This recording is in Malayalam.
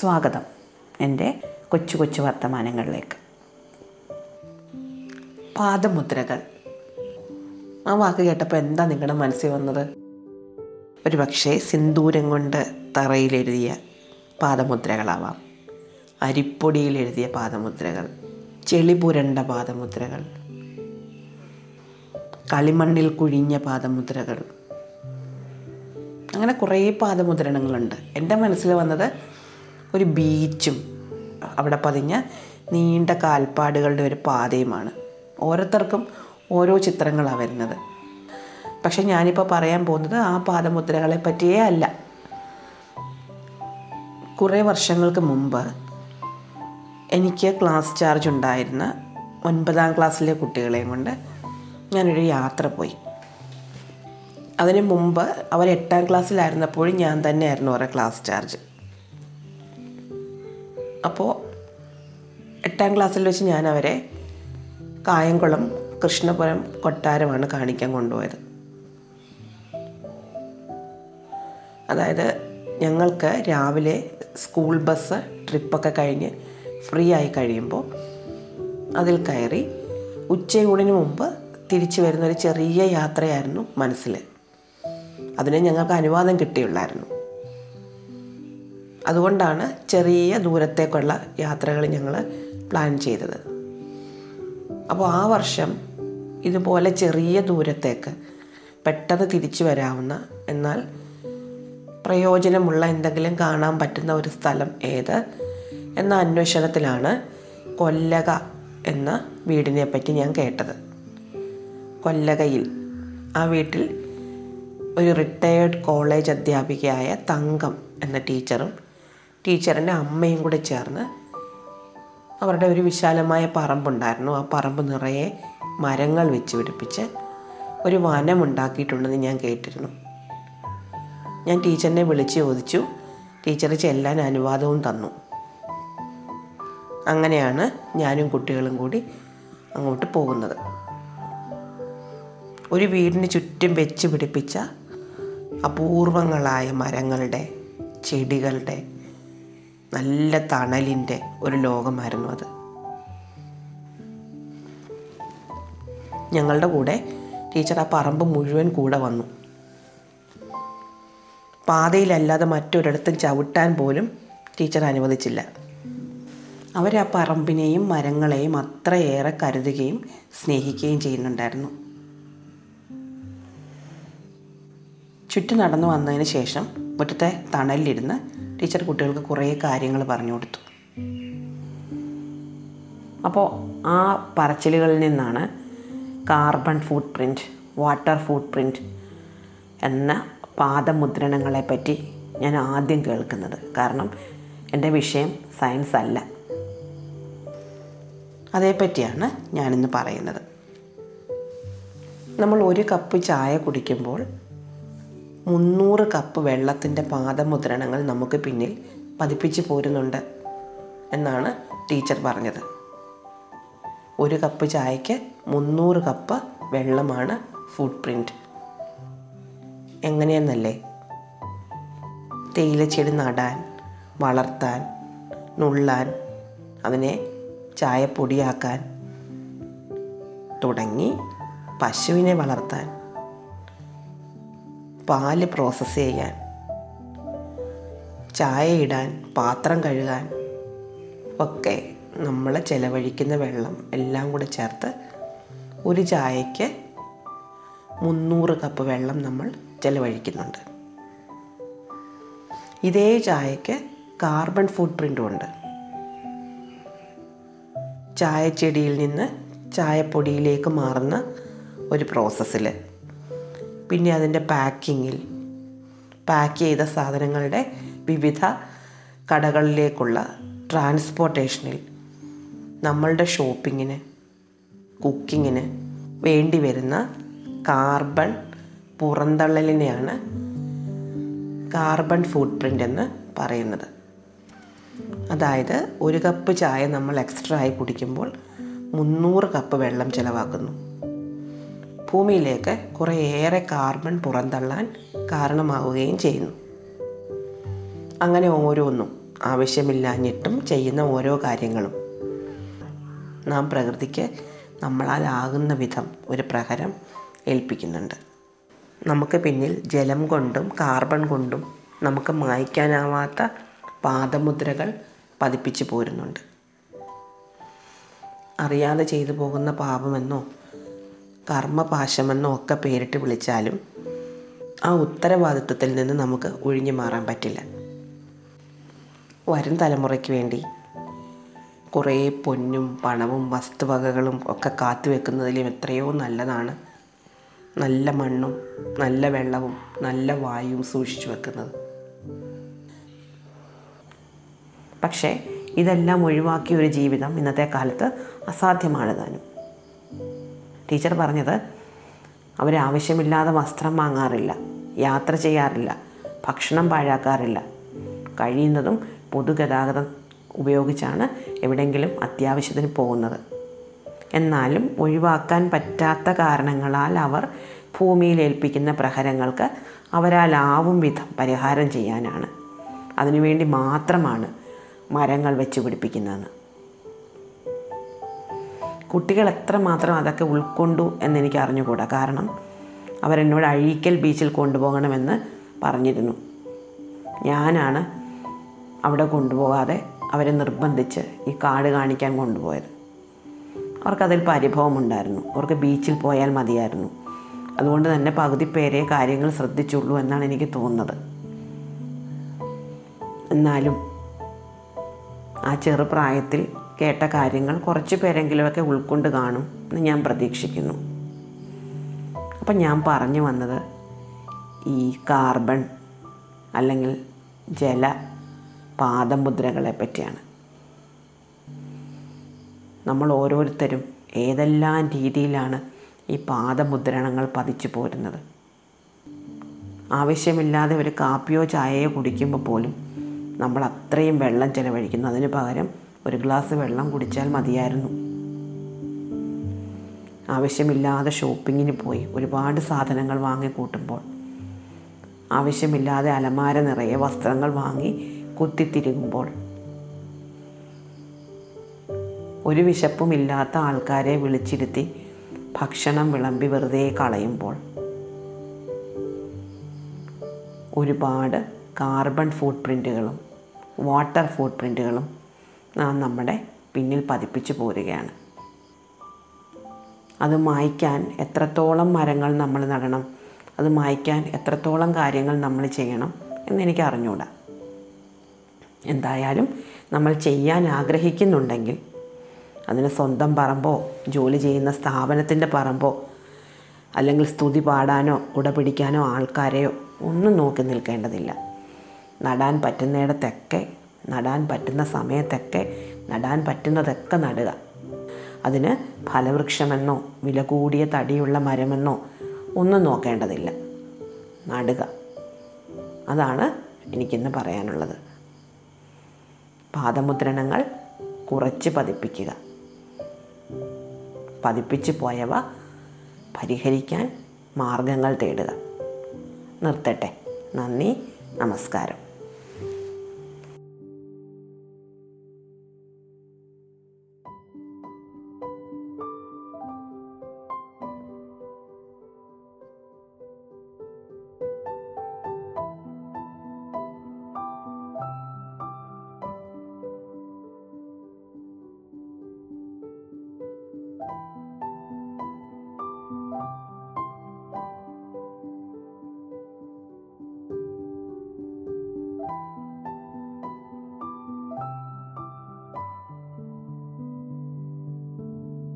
സ്വാഗതം എന്റെ കൊച്ചു കൊച്ചു വർത്തമാനങ്ങളിലേക്ക്. പാദമുദ്രകൾ. ആ വാക്ക് കേട്ടപ്പോൾ എന്താ നിങ്ങളുടെ മനസ്സിൽ വന്നത്? ഒരു പക്ഷേ സിന്ദൂരം കൊണ്ട് തറയിലെഴുതിയ പാദമുദ്രകളാവാം. അരിപ്പൊടിയിൽ എഴുതിയ പാദമുദ്രകൾ. ചെളി പുരണ്ട പാദമുദ്രകൾ. കളിമണ്ണിൽ കുഴിഞ്ഞ പാദമുദ്രകൾ. അങ്ങനെ കുറേ പാദമുദ്രണങ്ങളുണ്ട്. എന്റെ മനസ്സിൽ വന്നത് ഒരു ബീച്ചും അവിടെ പതിഞ്ഞ നീണ്ട കാൽപ്പാടുകളുടെ ഒരു പാതയുമാണ്. ഓരോരുത്തർക്കും ഓരോ ചിത്രങ്ങളാണ് വരുന്നത്. പക്ഷെ ഞാനിപ്പോൾ പറയാൻ പോകുന്നത് ആ പാദമുദ്രകളെ പറ്റിയേ അല്ല. കുറേ വർഷങ്ങൾക്ക് മുമ്പ് എനിക്ക് ക്ലാസ് ചാർജ് ഉണ്ടായിരുന്ന ഒൻപതാം ക്ലാസ്സിലെ കുട്ടികളെയും കൊണ്ട് ഞാനൊരു യാത്ര പോയി. അതിന് മുമ്പ് അവർ എട്ടാം ക്ലാസ്സിലായിരുന്നപ്പോഴും ഞാൻ തന്നെയായിരുന്നു അവരുടെ ക്ലാസ് ചാർജ്. അപ്പോൾ എട്ടാം ക്ലാസ്സിൽ വെച്ച് ഞാൻ അവരെ കായംകുളം കൃഷ്ണപുരം കൊട്ടാരമാണ് കാണിക്കാൻ കൊണ്ടുപോയത്. അതായത് ഞങ്ങൾക്ക് രാവിലെ സ്കൂൾ ബസ് ട്രിപ്പൊക്കെ കഴിഞ്ഞ് ഫ്രീ ആയി കഴിയുമ്പോൾ അതിൽ കയറി ഉച്ചയൂണിന് മുമ്പ് തിരിച്ചു വരുന്നൊരു ചെറിയ യാത്രയായിരുന്നു മനസ്സിൽ. അതിന് ഞങ്ങൾക്ക് അനുവാദം കിട്ടിയുള്ളായിരുന്നു. അതുകൊണ്ടാണ് ചെറിയ ദൂരത്തേക്കുള്ള യാത്രകൾ ഞങ്ങൾ പ്ലാൻ ചെയ്തത്. അപ്പോൾ ആ വർഷം ഇതുപോലെ ചെറിയ ദൂരത്തേക്ക് പെട്ടെന്ന് തിരിച്ചു വരാവുന്ന എന്നാൽ പ്രയോജനമുള്ള എന്തെങ്കിലും കാണാൻ പറ്റുന്ന ഒരു സ്ഥലം ഏത് എന്ന അന്വേഷണത്തിലാണ് കൊല്ലക എന്ന വീടിനെ പറ്റി ഞാൻ കേട്ടത്. കൊല്ലകയിൽ ആ വീട്ടിൽ ഒരു റിട്ടയേർഡ് കോളേജ് അധ്യാപികയായ തങ്കം എന്ന ടീച്ചറും ടീച്ചറിന്റെ അമ്മയും കൂടെ ചേർന്ന് അവരുടെ ഒരു വിശാലമായ പറമ്പുണ്ടായിരുന്നു. ആ പറമ്പ് നിറയെ മരങ്ങൾ വെച്ച് പിടിപ്പിച്ച് ഒരു വനം ഉണ്ടാക്കിയിട്ടുണ്ടെന്ന് ഞാൻ കേട്ടിരുന്നു. ഞാൻ ടീച്ചറിനെ വിളിച്ച് ചോദിച്ചു. ടീച്ചർ ചെല്ലാൻ അനുവാദവും തന്നു. അങ്ങനെയാണ് ഞാനും കുട്ടികളും കൂടി അങ്ങോട്ട് പോകുന്നത്. ഒരു വീടിന് ചുറ്റും വെച്ച് പിടിപ്പിച്ച അപൂർവങ്ങളായ മരങ്ങളുടെ ചെടികളുടെ നല്ല തണലിന്റെ ഒരു ലോകമായിരുന്നു അത്. ഞങ്ങളുടെ കൂടെ ടീച്ചർ ആ പറമ്പ് മുഴുവൻ കൂടെ വന്നു. പാതയിലല്ലാതെ മറ്റൊരിടത്തും ചവിട്ടാൻ പോലും ടീച്ചർ അനുവദിച്ചില്ല. അവർ ആ പറമ്പിനെയും മരങ്ങളെയും അത്രയേറെ കരുതുകയും സ്നേഹിക്കുകയും ചെയ്യുന്നുണ്ടായിരുന്നു. ചുറ്റും നടന്നു വന്നതിന് ശേഷം മുറ്റത്തെ തണലിലിരുന്ന് ടീച്ചർ കുട്ടികൾക്ക് കുറേ കാര്യങ്ങൾ പറഞ്ഞു കൊടുത്തു. അപ്പോൾ ആ പറച്ചിലുകളിൽ നിന്നാണ് carbon footprint water footprint എന്ന പാദമുദ്രണങ്ങളെ പറ്റി ഞാൻ ആദ്യം കേൾക്കുന്നത്. കാരണം എന്റെ വിഷയം സയൻസ് അല്ല. അതേപ്പറ്റിയാണ് ഞാനിന്ന് പറയുന്നത്. നമ്മൾ ഒരു കപ്പ് ചായ കുടിക്കുമ്പോൾ മുന്നൂറ് കപ്പ് വെള്ളത്തിന്റെ പാദമുദ്രണങ്ങൾ നമുക്ക് പിന്നിൽ പതിപ്പിച്ച് പോരുന്നുണ്ട് എന്നാണ് ടീച്ചർ പറഞ്ഞത്. ഒരു കപ്പ് ചായക്ക് മുന്നൂറ് കപ്പ് വെള്ളമാണ് ഫുട് പ്രിന്റ് എങ്ങനെയെന്നല്ലേ? തേയിലച്ചെടി നടാൻ വളർത്താൻ നുള്ളാൻ അതിനെ ചായപ്പൊടിയാക്കാൻ തുടങ്ങി പശുവിനെ വളർത്താൻ. പാൽ പ്രോസസ്സ് ചെയ്യാൻ ചായ ഇടാൻ പാത്രം കഴുകാൻ ഒക്കെ നമ്മൾ ചിലവഴിക്കുന്ന വെള്ളം എല്ലാം കൂടെ ചേർത്ത് ഒരു ചായയ്ക്ക് മുന്നൂറ് കപ്പ് വെള്ളം നമ്മൾ ചിലവഴിക്കുന്നുണ്ട്. ഇതേ ചായയ്ക്ക് കാർബൺ ഫുട് പ്രിന്റും ഉണ്ട്. ചായച്ചെടിയിൽ നിന്ന് ചായപ്പൊടിയിലേക്ക് മാറുന്ന ഒരു പ്രോസസ്സിൽ പിന്നെ അതിന്റെ പാക്കിങ്ങിൽ. പാക്ക് ചെയ്ത സാധനങ്ങളുടെ വിവിധ കടകളിലേക്കുള്ള ട്രാൻസ്പോർട്ടേഷനിൽ നമ്മളുടെ ഷോപ്പിങ്ങിന് കുക്കിങ്ങിന് വേണ്ടി വരുന്ന കാർബൺ പുറന്തള്ളലിനെയാണ് കാർബൺ ഫുട് പ്രിന്റ് എന്ന് പറയുന്നത്. അതായത് ഒരു കപ്പ് ചായ നമ്മൾ എക്സ്ട്രാ ആയി കുടിക്കുമ്പോൾ മുന്നൂറ് കപ്പ് വെള്ളം ചിലവാക്കുന്നു. ഭൂമിയിലേക്ക് കുറേയേറെ കാർബൺ പുറന്തള്ളാൻ കാരണമാവുകയും ചെയ്യുന്നു. അങ്ങനെ ഓരോന്നും ആവശ്യമില്ലാഞ്ഞിട്ടും ചെയ്യുന്ന ഓരോ കാര്യങ്ങളും. നാം പ്രകൃതിക്ക് നമ്മളാലാകുന്ന വിധം ഒരു പ്രഹരം ഏൽപ്പിക്കുന്നുണ്ട്. നമുക്ക് പിന്നിൽ ജലം കൊണ്ടും കാർബൺ കൊണ്ടും നമുക്ക് മായ്ക്കാനാവാത്ത പാദമുദ്രകൾ പതിപ്പിച്ചു പോരുന്നുണ്ട്. അറിയാതെ ചെയ്തു പോകുന്ന പാപമെന്നോ കർമ്മപാശമെന്നോ ഒക്കെ പേരിട്ട് വിളിച്ചാലും ആ ഉത്തരവാദിത്വത്തിൽ നിന്ന് നമുക്ക് ഒഴിഞ്ഞു മാറാൻ പറ്റില്ല. വരും തലമുറയ്ക്ക് വേണ്ടി കുറേ പൊന്നും പണവും വസ്തുവകകളും ഒക്കെ കാത്തു വെക്കുന്നതിലും എത്രയോ നല്ലതാണ്. നല്ല മണ്ണും നല്ല വെള്ളവും നല്ല വായുവും സൂക്ഷിച്ചു വെക്കുന്നത്. പക്ഷേ ഇതെല്ലാം ഒഴിവാക്കിയ ഒരു ജീവിതം ഇന്നത്തെ കാലത്ത് അസാധ്യമാണ് താനും. ടീച്ചർ പറഞ്ഞത് അവരാവശ്യമില്ലാതെ വസ്ത്രം വാങ്ങാറില്ല യാത്ര ചെയ്യാറില്ല ഭക്ഷണം പാഴാക്കാറില്ല. കഴിയുന്നതും പൊതുഗതാഗതം ഉപയോഗിച്ചാണ് എവിടെയെങ്കിലും അത്യാവശ്യത്തിന് പോകുന്നത്. എന്നാലും ഒഴിവാക്കാൻ പറ്റാത്ത കാരണങ്ങളാൽ അവർ ഭൂമിയിൽ ഏൽപ്പിക്കുന്ന പ്രഹരങ്ങൾക്ക് അവരാലാവും വിധം പരിഹാരം ചെയ്യാനാണ്. അതിനുവേണ്ടി മാത്രമാണ് മരങ്ങൾ വെച്ച് പിടിപ്പിക്കുന്നതെന്ന് കുട്ടികൾ എത്രമാത്രം അതൊക്കെ ഉൾക്കൊണ്ടു എന്നെനിക്ക് അറിഞ്ഞുകൂടാ. കാരണം അവരെന്നോട് അഴീക്കൽ ബീച്ചിൽ കൊണ്ടുപോകണമെന്ന് പറഞ്ഞിരുന്നു. ഞാനാണ് അവിടെ കൊണ്ടുപോകാതെ അവരെ നിർബന്ധിച്ച് ഈ കാട് കാണിക്കാൻ കൊണ്ടുപോയത്. അവർക്കതിൽ പരിഭവമുണ്ടായിരുന്നു. അവർക്ക് ബീച്ചിൽ പോയാൽ മതിയായിരുന്നു. അതുകൊണ്ട് തന്നെ പകുതി പേരെ കാര്യങ്ങൾ ശ്രദ്ധിച്ചുള്ളൂ എന്നാണ് എനിക്ക് തോന്നുന്നത്. എന്നാലും ആ ചെറുപ്രായത്തിൽ കേട്ട കാര്യങ്ങൾ കുറച്ച് പേരെങ്കിലുമൊക്കെ ഉൾക്കൊണ്ട് കാണും എന്ന് ഞാൻ പ്രതീക്ഷിക്കുന്നു. അപ്പം ഞാൻ പറഞ്ഞു വന്നത് ഈ കാർബൺ അല്ലെങ്കിൽ ജല പാദമുദ്രകളെ പറ്റിയാണ്. നമ്മൾ ഓരോരുത്തരും ഏതെല്ലാം രീതിയിലാണ് ഈ പാദമുദ്രണങ്ങൾ പതിച്ചു പോരുന്നത്? ആവശ്യമില്ലാതെ ഒരു കാപ്പിയോ ചായയോ കുടിക്കുമ്പോൾ പോലും നമ്മൾ അത്രയും വെള്ളം ചിലവഴിക്കുന്നു. അതിന് പകരം ഒരു ഗ്ലാസ് വെള്ളം കുടിച്ചാൽ മതിയായിരുന്നു. ആവശ്യമില്ലാതെ ഷോപ്പിങ്ങിന് പോയി ഒരുപാട് സാധനങ്ങൾ വാങ്ങിക്കൂട്ടുമ്പോൾ ആവശ്യമില്ലാതെ അലമാര നിറയെ വസ്ത്രങ്ങൾ വാങ്ങി കുത്തിത്തിരുകുമ്പോൾ ഒരു വിശപ്പുമില്ലാത്ത ആൾക്കാരെ വിളിച്ചിരുത്തി ഭക്ഷണം വിളമ്പി വെറുതെ കളയുമ്പോൾ. ഒരുപാട് കാർബൺ ഫുട് പ്രിന്റുകളും വാട്ടർ ഫുട് പ്രിന്റുകളും നാം നമ്മുടെ പിന്നിൽ പതിപ്പിച്ചു പോരുകയാണ്. അത് മായ്ക്കാൻ എത്രത്തോളം മരങ്ങൾ നമ്മൾ നടണം അത് മായ്ക്കാൻ എത്രത്തോളം കാര്യങ്ങൾ നമ്മൾ ചെയ്യണം എന്നെനിക്ക് അറിഞ്ഞൂടാ. എന്തായാലും നമ്മൾ ചെയ്യാൻ ആഗ്രഹിക്കുന്നുണ്ടെങ്കിൽ അതിന് സ്വന്തം പറമ്പോ ജോലി ചെയ്യുന്ന സ്ഥാപനത്തിന്റെ പറമ്പോ അല്ലെങ്കിൽ സ്തുതി പാടാനോ കുട പിടിക്കാനോ ആൾക്കാരെയോ ഒന്നും നോക്കി നിൽക്കേണ്ടതില്ല. നടാൻ പറ്റുന്നിടത്തൊക്കെ നടാൻ പറ്റുന്ന സമയത്തൊക്കെ നടാൻ പറ്റുന്നതൊക്കെ നടുക. അതിന് ഫലവൃക്ഷമെന്നോ വില കൂടിയ തടിയുള്ള മരമെന്നോ ഒന്നും നോക്കേണ്ടതില്ല. നടുക. അതാണ് എനിക്കിന്ന് പറയാനുള്ളത്. പാദമുദ്രണങ്ങൾ കുറച്ച് പതിപ്പിക്കുക. പതിപ്പിച്ച് പോയവ പരിഹരിക്കാൻ മാർഗങ്ങൾ തേടുക. നിർത്തട്ടെ. നന്ദി. നമസ്കാരം.